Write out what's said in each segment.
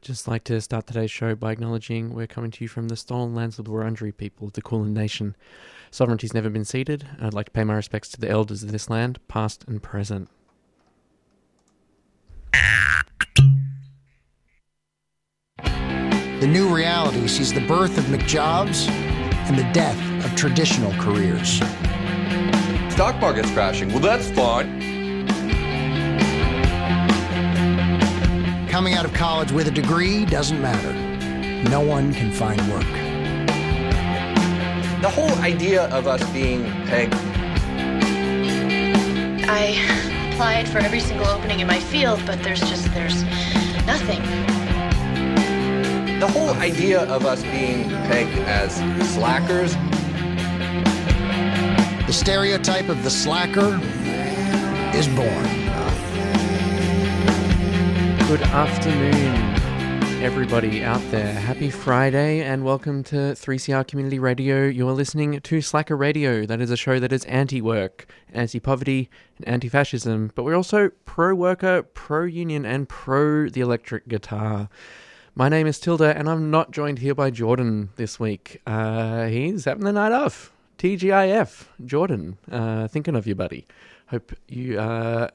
just like to start today's show by acknowledging we're coming to you from the stolen lands of the Wurundjeri people of the Kulin Nation. Sovereignty's never been ceded, and I'd like to pay my respects to the elders of this land, past and present. The new reality sees the birth of McJobs and the death of traditional careers. Stock market's crashing. Well, that's fun. Coming out of college with a degree doesn't matter. No one can find work. The whole idea of us being pegged. I applied for every single opening in my field, but there's just there's nothing. The whole idea of us being pegged as slackers. The stereotype of the slacker is born. Good afternoon, everybody out there. Happy Friday, and welcome to 3CR Community Radio. You are listening to Slacker Radio. That is a show that is anti work, anti poverty, and anti fascism, but we're also pro worker, pro union, and pro the electric guitar. My name is Tilda, and I'm not joined here by Jordan this week. Uh, he's having the night off. TGIF, Jordan. Uh, thinking of you, buddy. Hope you are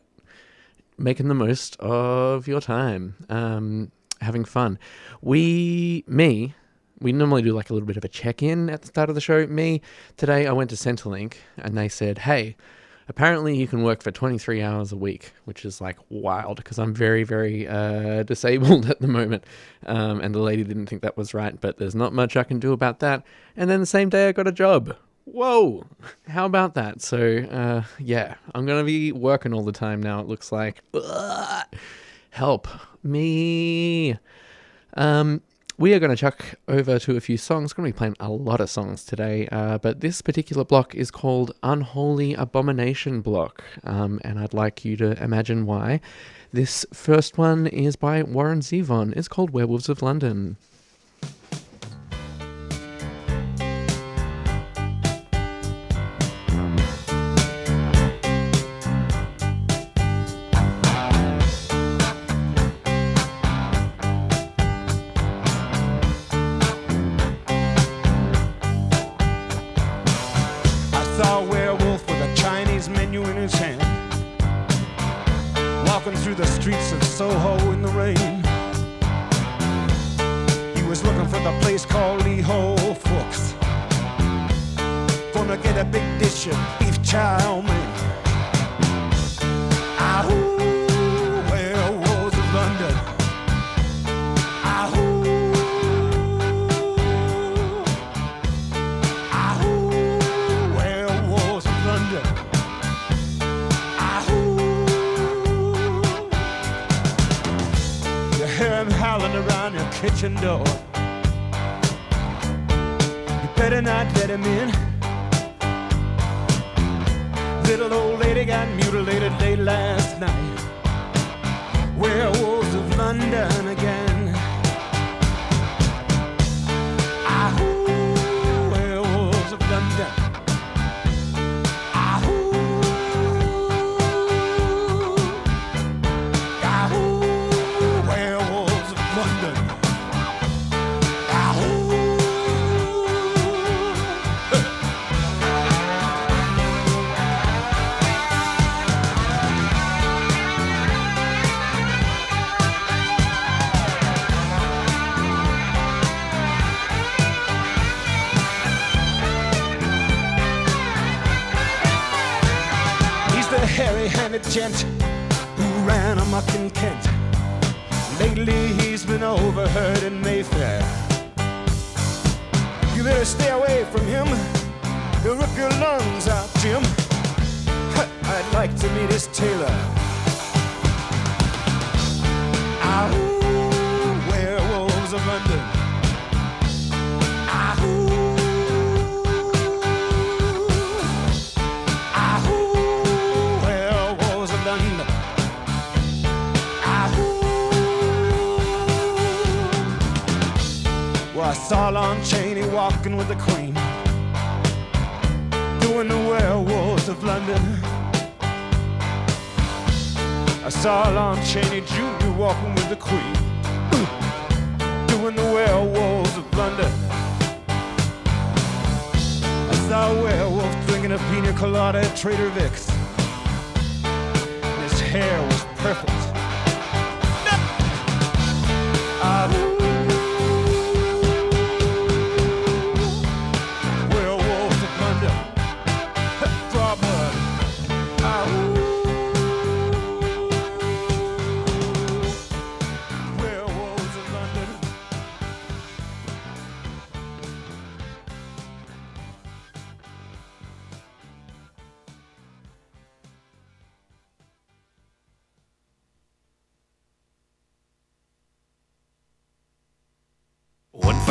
making the most of your time, um, having fun. We, me, we normally do like a little bit of a check in at the start of the show. Me, today I went to Centrelink and they said, hey, apparently you can work for 23 hours a week, which is like wild because I'm very, very uh, disabled at the moment. Um, and the lady didn't think that was right, but there's not much I can do about that. And then the same day I got a job. Whoa, how about that? So, uh, yeah, I'm to be working all the time now, it looks like. Ugh. Help me. Um, we are going to chuck over to a few songs. Going to be playing a lot of songs today, uh, but this particular block is called Unholy Abomination Block, um, and I'd like you to imagine why. This first one is by Warren Zevon. It's called Werewolves of London.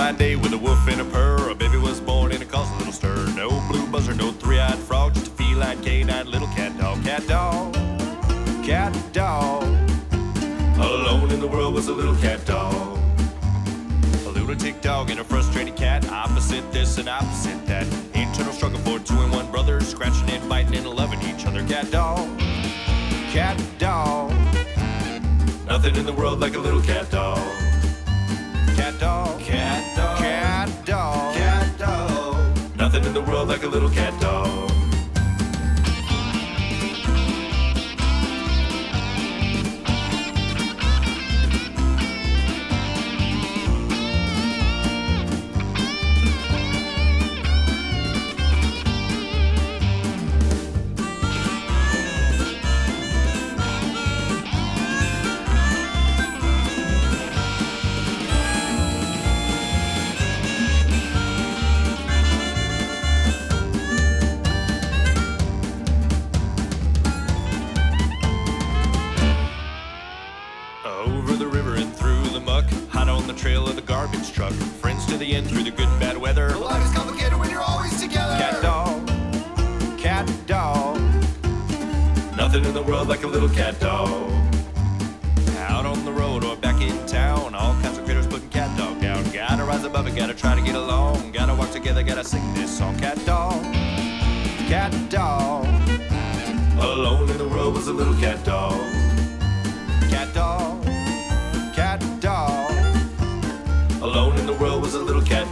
One day with a woof and a purr, a baby was born and it caused a little stir. No blue buzzer, no three-eyed frog, just a feline, canine little cat dog. Cat dog, cat dog. Alone in the world was a little cat dog. A lunatic dog and a frustrated cat, opposite this and opposite that. Internal struggle for two and one brothers, scratching and biting and loving each other. Cat dog, cat dog. Nothing in the world like a little cat dog. World like a little cat dog. Out on the road or back in town, all kinds of critters putting cat dog down. Gotta rise above it, gotta try to get along. Gotta walk together, gotta sing this song. Cat dog, cat dog. Alone in the world was a little cat dog. Cat dog, cat dog. Alone in the world was a little. Cat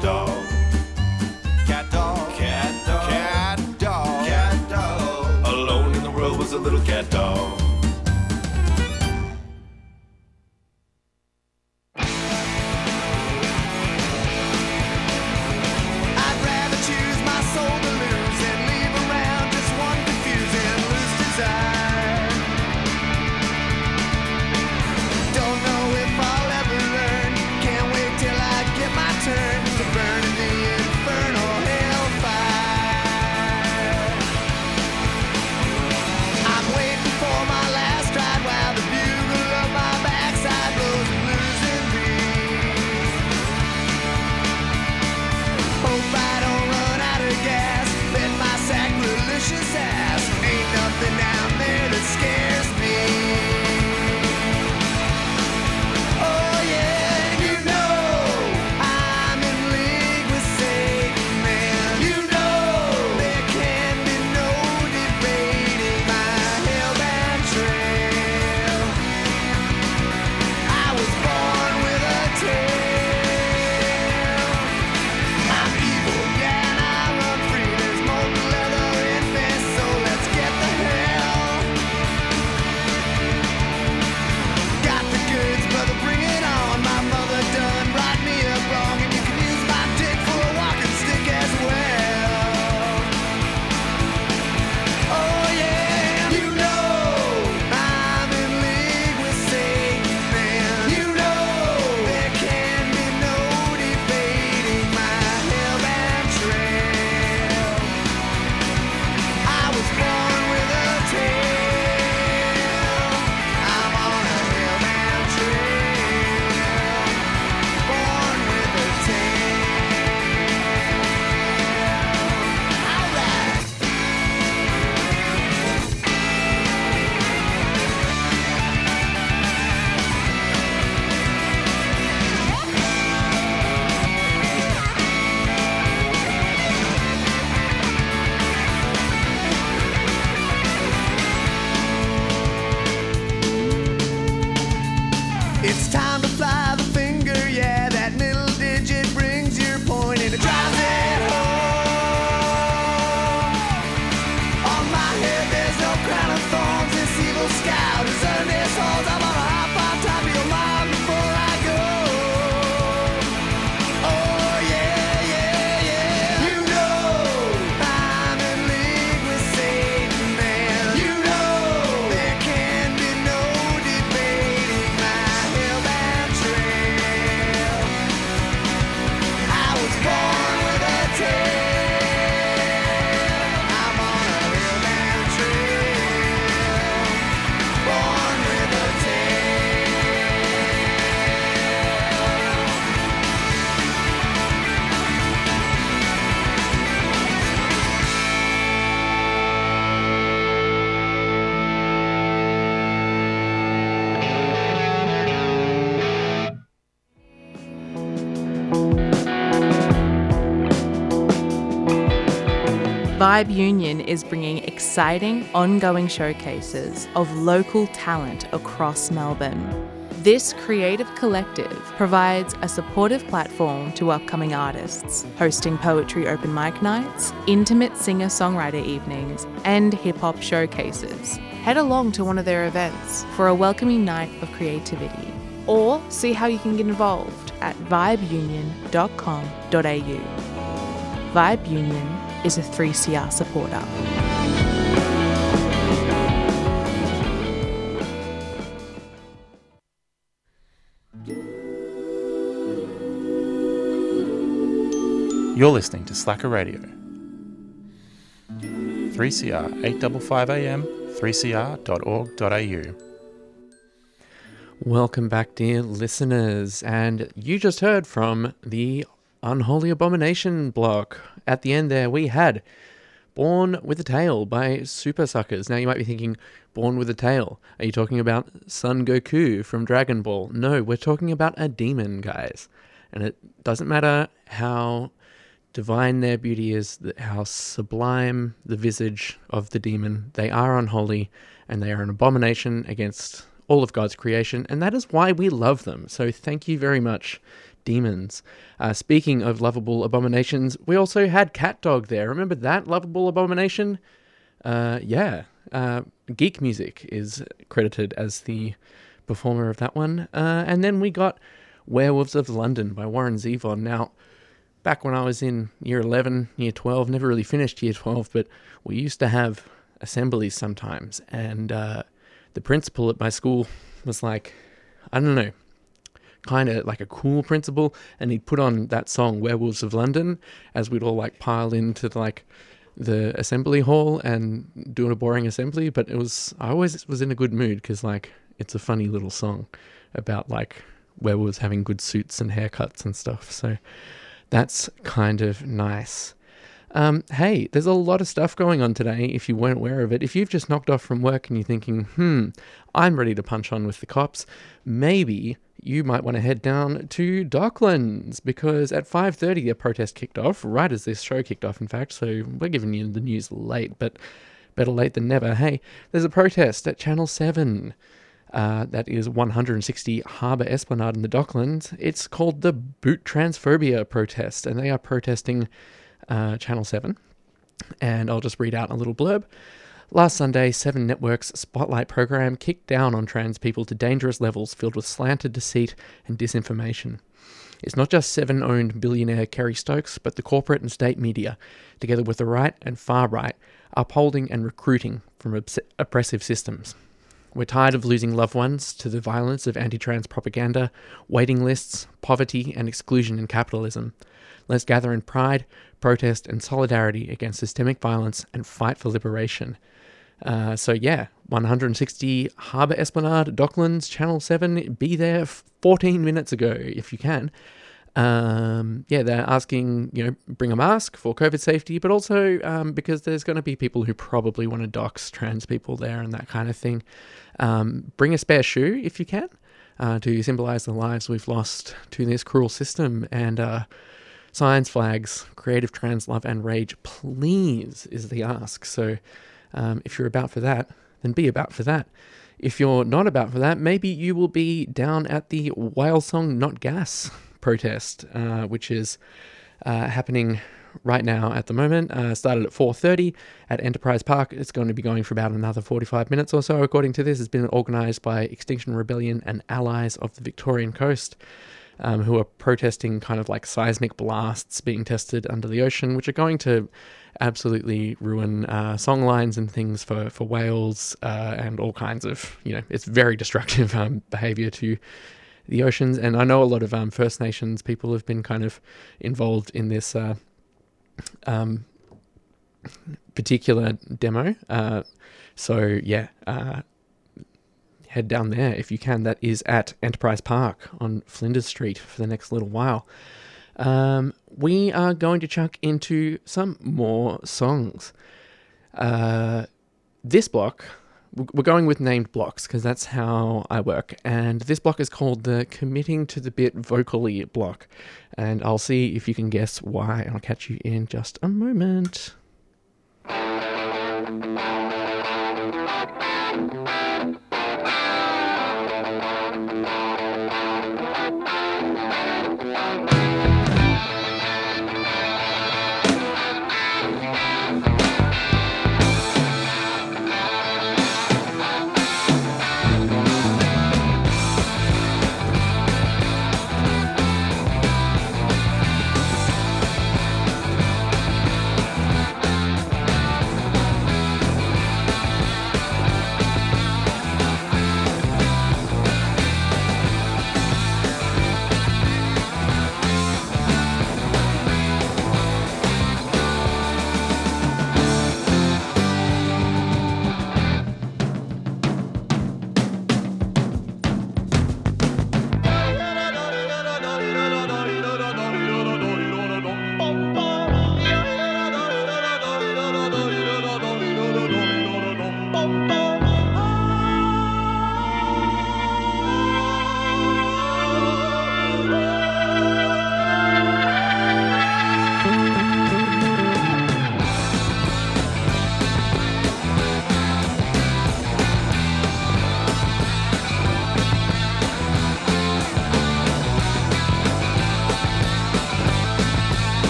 Vibe Union is bringing exciting, ongoing showcases of local talent across Melbourne. This creative collective provides a supportive platform to upcoming artists, hosting poetry open mic nights, intimate singer songwriter evenings, and hip hop showcases. Head along to one of their events for a welcoming night of creativity, or see how you can get involved at vibeunion.com.au. Vibe Union is a 3CR supporter. You're listening to Slacker Radio. 3CR 855 AM 3cr.org.au. Welcome back, dear listeners. And you just heard from the Unholy Abomination block. At the end there, we had Born with a Tail by Supersuckers. Now, you might be thinking, Born with a Tail? Are you talking about Son Goku from Dragon Ball? No, we're talking about a demon, guys. And it doesn't matter how divine their beauty is, how sublime the visage of the demon. They are unholy and they are an abomination against all of God's creation, and that is why we love them. So thank you very much, demons. Uh, speaking of lovable abominations, we also had Cat Dog there. Remember that lovable abomination? Uh, yeah. Uh, Geek Music is credited as the performer of that one. Uh, and then we got Werewolves of London by Warren Zevon. Now, back when I was in year 11, year 12, never really finished year 12, but we used to have assemblies sometimes. And uh, the principal at my school was like, I don't know, kind of like a cool principal. And he'd put on that song, Werewolves of London, as we'd all like pile into like the assembly hall and do a boring assembly. But it was, I always was in a good mood because like it's a funny little song about like werewolves having good suits and haircuts and stuff. So that's kind of nice. Um, hey, there's a lot of stuff going on today if you weren't aware of it. If you've just knocked off from work and you're thinking, hmm, I'm ready to punch on with the cops, maybe you might want to head down to Docklands because at 5.30 the protest kicked off, right as this show kicked off, in fact, so we're giving you the news late, but better late than never. Hey, there's a protest at Channel 7. Uh, that is 160 Harbour Esplanade in the Docklands. It's called the Boot Transphobia protest, and they are protesting uh, Channel 7. And I'll just read out a little blurb. Last Sunday, Seven Network's Spotlight program kicked down on trans people to dangerous levels filled with slanted deceit and disinformation. It's not just Seven owned billionaire Kerry Stokes, but the corporate and state media, together with the right and far right, upholding and recruiting from obs- oppressive systems. We're tired of losing loved ones to the violence of anti trans propaganda, waiting lists, poverty, and exclusion in capitalism. Let's gather in pride, protest, and solidarity against systemic violence and fight for liberation. Uh, so, yeah, 160 Harbour Esplanade, Docklands, Channel 7, be there 14 minutes ago if you can. Um, yeah, they're asking, you know, bring a mask for COVID safety, but also um, because there's going to be people who probably want to dox trans people there and that kind of thing. Um, bring a spare shoe if you can uh, to symbolize the lives we've lost to this cruel system. And uh, science flags, creative trans love and rage, please, is the ask. So um, if you're about for that, then be about for that. If you're not about for that, maybe you will be down at the Whale Song Not Gas protest, uh, which is uh, happening right now at the moment. Uh, started at 4.30 at Enterprize Park. It's going to be going for about another 45 minutes or so, according to this. It's been organised by Extinction Rebellion and allies of the Victorian coast. Um, who are protesting kind of like seismic blasts being tested under the ocean, which are going to absolutely ruin uh, song lines and things for, for whales uh, and all kinds of, you know, it's very destructive um, behavior to the oceans. And I know a lot of um, First Nations people have been kind of involved in this uh, um, particular demo. Uh, so, yeah, uh, head down there if you can. That is at Enterprize Park on Flinders Street for the next little while. Um, we are going to chuck into some more songs. Uh, this block, we're going with named blocks because that's how I work. And this block is called the committing to the bit vocally block. And I'll see if you can guess why. I'll catch you in just a moment.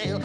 through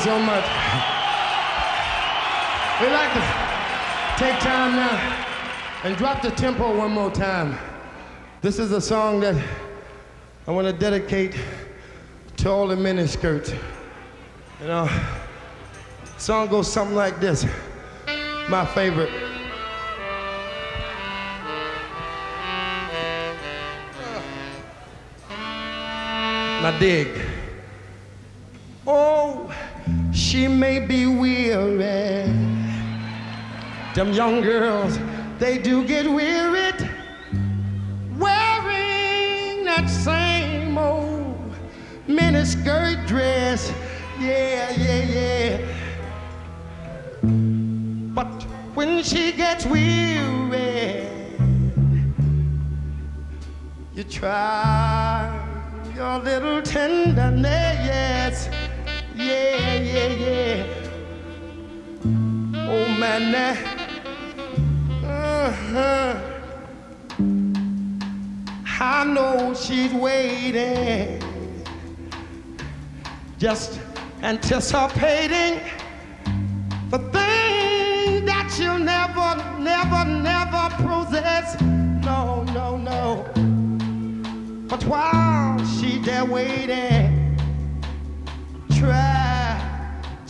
so much. We'd like to take time now and drop the tempo one more time. This is a song that I want to dedicate to all the miniskirts. You know, song goes something like this. My favorite. Now dig. She may be weary. Them young girls, they do get wearied wearing that same old miniskirt dress. Yeah, yeah, yeah. But when she gets weary, you try your little tenderness. Yeah, yeah, yeah. Oh man, that, uh-huh. I know she's waiting, just anticipating the thing that you'll never, never, never possess. No, no, no. But while she's there waiting,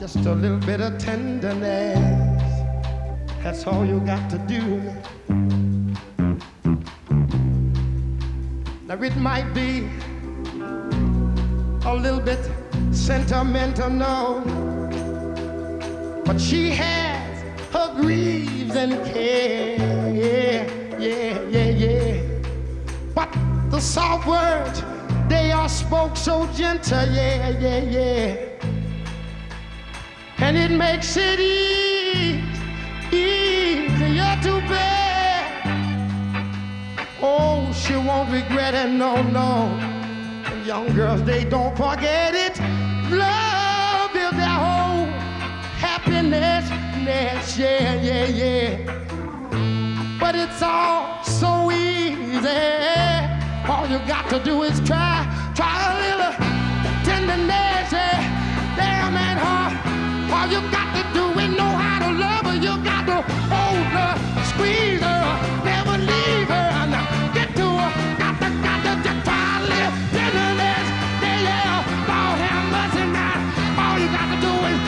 just a little bit of tenderness. That's all you got to do. Now it might be a little bit sentimental, no, but she has her grieves and care. Yeah, yeah, yeah, yeah. But the soft words, they are spoke so gentle, yeah, yeah, yeah. And it makes it easy, easier to bear. Oh, she won't regret it, no, no. And young girls, they don't forget it. Love is their whole happiness, yes, yeah, yeah, yeah. But it's all so easy. All you got to do is try, All you got to do is know how to love her. You got to hold her, squeeze her, never leave her. Now get to her, got to, got to just try a little tenderness. Yeah, yeah. Lord have mercy now. All you got to do is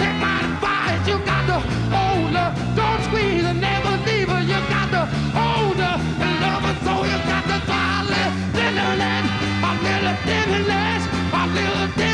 take my advice. You got to hold her, don't squeeze her, never leave her. You got to hold her and love her. So you got to try a little tenderness, a little tenderness, a little tenderness.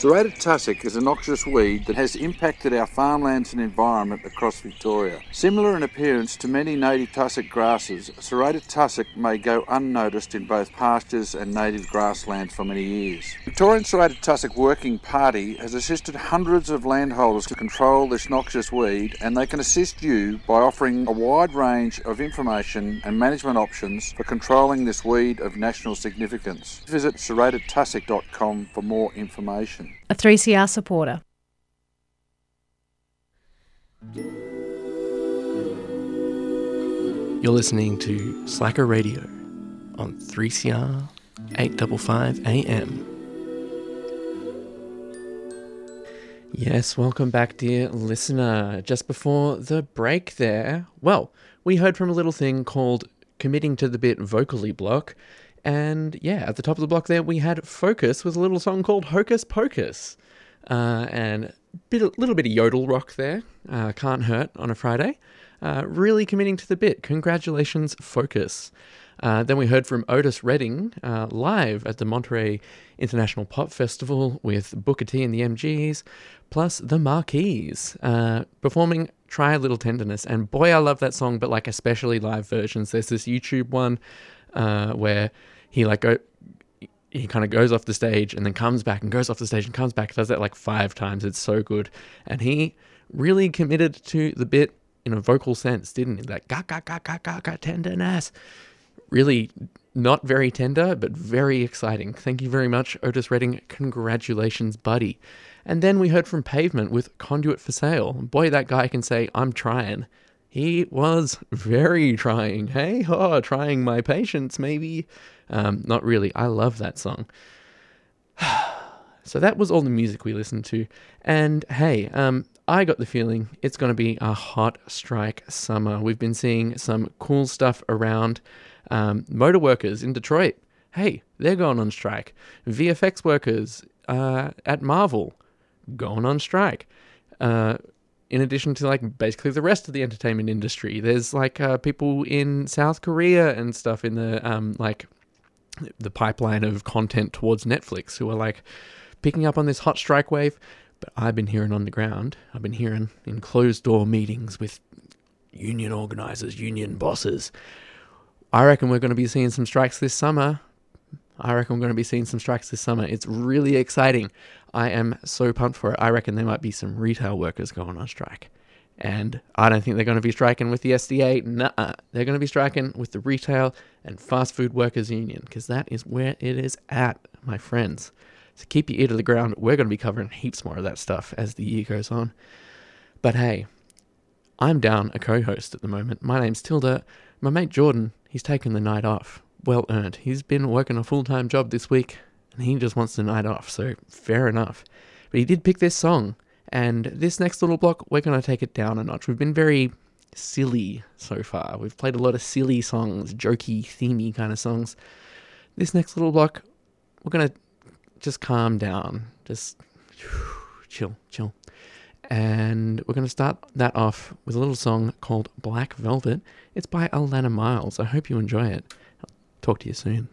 Serrated tussock is a noxious weed that has impacted our farmlands and environment across Victoria. Similar in appearance to many native tussock grasses, serrated tussock may go unnoticed in both pastures and native grasslands for many years. Victorian Serrated Tussock Working Party has assisted hundreds of landholders to control this noxious weed and they can assist you by offering a wide range of information and management options for controlling this weed of national significance. Visit serratedtussock.com for more information. A 3CR supporter. You're listening to Slacker Radio on 3CR 855 AM. Yes, welcome back, dear listener. Just before the break there, well, we heard from a little thing called Committing to the Bit Vocally Block. And yeah, at the top of the block there, we had Focus with a little song called Hocus Pocus. Uh, and bit, a little bit of yodel rock there. Uh, can't hurt on a Friday. Uh, really committing to the bit. Congratulations, Focus. Uh, then we heard from Otis Redding uh, live at the Monterey International Pop Festival with Booker T and the MGs, plus the Mar-Keys, uh, performing Try a Little Tenderness. And boy, I love that song, but like especially live versions. There's this YouTube one uh, where he like go, he kind of goes off the stage and then comes back and goes off the stage and comes back. Does that like five times. It's so good, and he really committed to the bit in a vocal sense, didn't he? Like ga ga ga ga ga ga tenderness. Really not very tender, but very exciting. Thank you very much, Otis Redding. Congratulations, buddy. And then we heard from Pavement with Conduit for Sale. Boy, that guy can say, I'm trying. He was very trying. Hey, oh, trying my patience, maybe. Um, not really. I love that song. so that was all the music we listened to. And hey, um, I got the feeling it's going to be a hot strike summer. We've been seeing some cool stuff around. Um, motor workers in Detroit, hey, they're going on strike. VFX workers uh, at Marvel, going on strike. Uh, in addition to like basically the rest of the entertainment industry, there's like uh, people in South Korea and stuff in the um, like the pipeline of content towards Netflix who are like picking up on this hot strike wave. But I've been hearing on the ground, I've been hearing in closed door meetings with union organizers, union bosses. I reckon we're going to be seeing some strikes this summer. I reckon we're going to be seeing some strikes this summer. It's really exciting. I am so pumped for it. I reckon there might be some retail workers going on strike. And I don't think they're going to be striking with the SDA. Nuh They're going to be striking with the retail and fast food workers union because that is where it is at, my friends. So keep your ear to the ground. We're going to be covering heaps more of that stuff as the year goes on. But hey, I'm down a co host at the moment. My name's Tilda. My mate Jordan, he's taken the night off. Well earned. He's been working a full time job this week and he just wants the night off, so fair enough. But he did pick this song, and this next little block, we're going to take it down a notch. We've been very silly so far. We've played a lot of silly songs, jokey, themey kind of songs. This next little block, we're going to just calm down, just chill, chill. And we're going to start that off with a little song called Black Velvet. It's by Alannah Myles. I hope you enjoy it. Talk to you soon.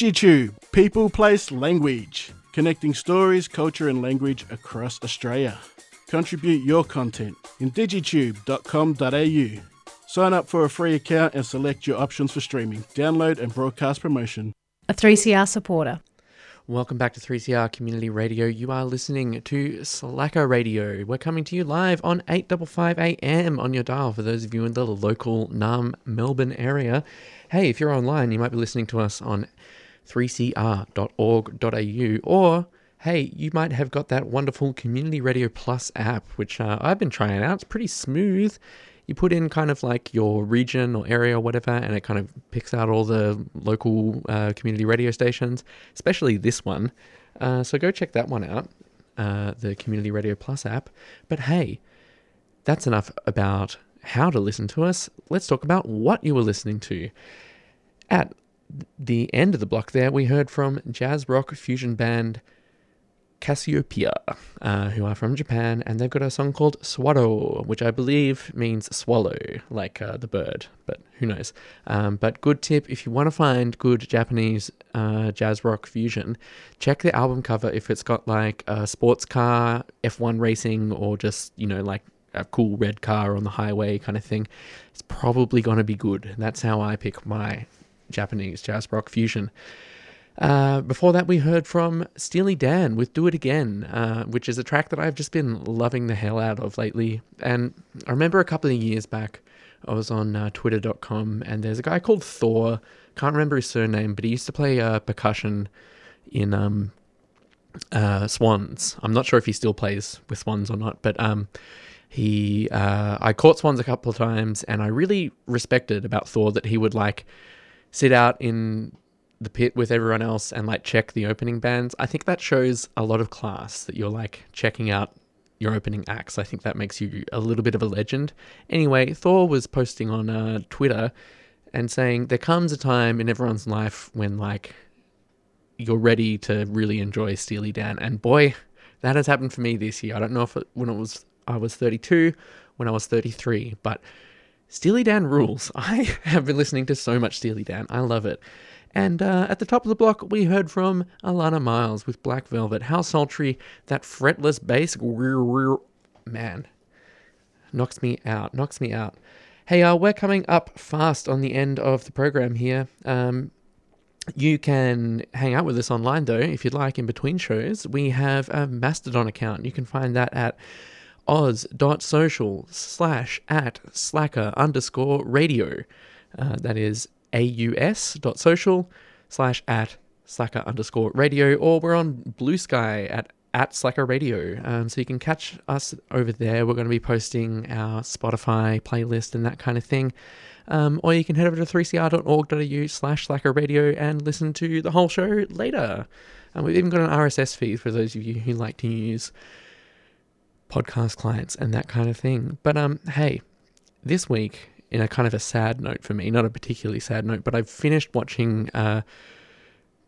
DigiTube, People, Place, Language, connecting stories, culture, and language across Australia. Contribute your content in digitube.com.au. Sign up for a free account and select your options for streaming, download, and broadcast promotion. A 3CR supporter. Welcome back to 3CR Community Radio. You are listening to Slacker Radio. We're coming to you live on 855 AM on your dial for those of you in the local Naarm Melbourne area. Hey, if you're online, you might be listening to us on 3cr.org.au or hey, you might have got that wonderful Community Radio Plus app, which uh, I've been trying out. It's pretty smooth. You put in kind of like your region or area or whatever, and it kind of picks out all the local uh, community radio stations, especially this one. Uh, so go check that one out, uh, the Community Radio Plus app. But hey, that's enough about how to listen to us. Let's talk about what you were listening to. At the end of the block there, we heard from jazz rock fusion band Casiopea, uh, who are from Japan, and they've got a song called Swallow, which I believe means swallow, like uh, the bird, but who knows. Um, but good tip if you want to find good Japanese uh, jazz rock fusion, check the album cover if it's got like a sports car, F1 racing, or just, you know, like a cool red car on the highway kind of thing. It's probably going to be good. That's how I pick my Japanese jazz rock fusion. Uh, before that, we heard from Steely Dan with Do It Again, uh, which is a track that I've just been loving the hell out of lately. And I remember a couple of years back, I was on uh, twitter.com and there's a guy called Thor. Can't remember his surname, but he used to play uh, percussion in um, uh, Swans. I'm not sure if he still plays with Swans or not, but um, he uh, I caught Swans a couple of times and I really respected about Thor that he would like sit out in the pit with everyone else and like check the opening bands. I think that shows a lot of class that you're like checking out your opening acts. I think that makes you a little bit of a legend. Anyway, Thor was posting on uh, Twitter and saying there comes a time in everyone's life when like you're ready to really enjoy Steely Dan, and boy, that has happened for me this year. I don't know if it, when it was I was 32, when I was 33, but Steely Dan rules. I have been listening to so much Steely Dan. I love it. And uh, at the top of the block, we heard from Alannah Myles with Black Velvet. How sultry that fretless bass, man, knocks me out, knocks me out. Hey, uh, we're coming up fast on the end of the program here. Um, you can hang out with us online though, if you'd like, in between shows. We have a Mastodon account. You can find that at aus.social slash at slacker underscore radio. Uh, that is aus.social slash at slacker underscore radio, or we're on Bluesky at at Slacker Radio. Um, so you can catch us over there. We're going to be posting our Spotify playlist and that kind of thing. Um, or you can head over to 3cr.org.au slash slacker radio and listen to the whole show later. And we've even got an RSS feed for those of you who like to use podcast clients and that kind of thing. But um, hey, this week, in a kind of a sad note for me, not a particularly sad note, but I've finished watching uh,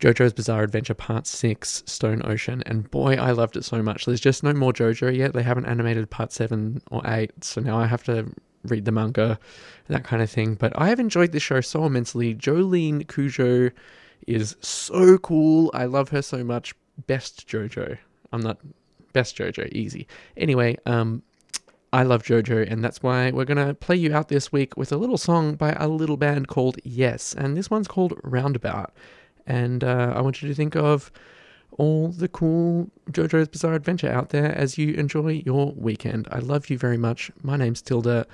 JoJo's Bizarre Adventure Part 6 Stone Ocean, and boy, I loved it so much. There's just no more JoJo yet. They haven't animated Part 7 or 8, so now I have to read the manga, that kind of thing. But I have enjoyed this show so immensely. Jolyne Cujoh is so cool. I love her so much. Best JoJo. I'm not best JoJo, easy. Anyway, um, I love JoJo, and that's why we're gonna play you out this week with a little song by a little band called Yes, and this one's called Roundabout. And uh, I want you to think of all the cool JoJo's Bizarre Adventure out there as you enjoy your weekend. I love you very much. My name's Tilda,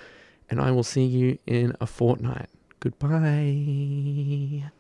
and I will see you in a fortnight. Goodbye.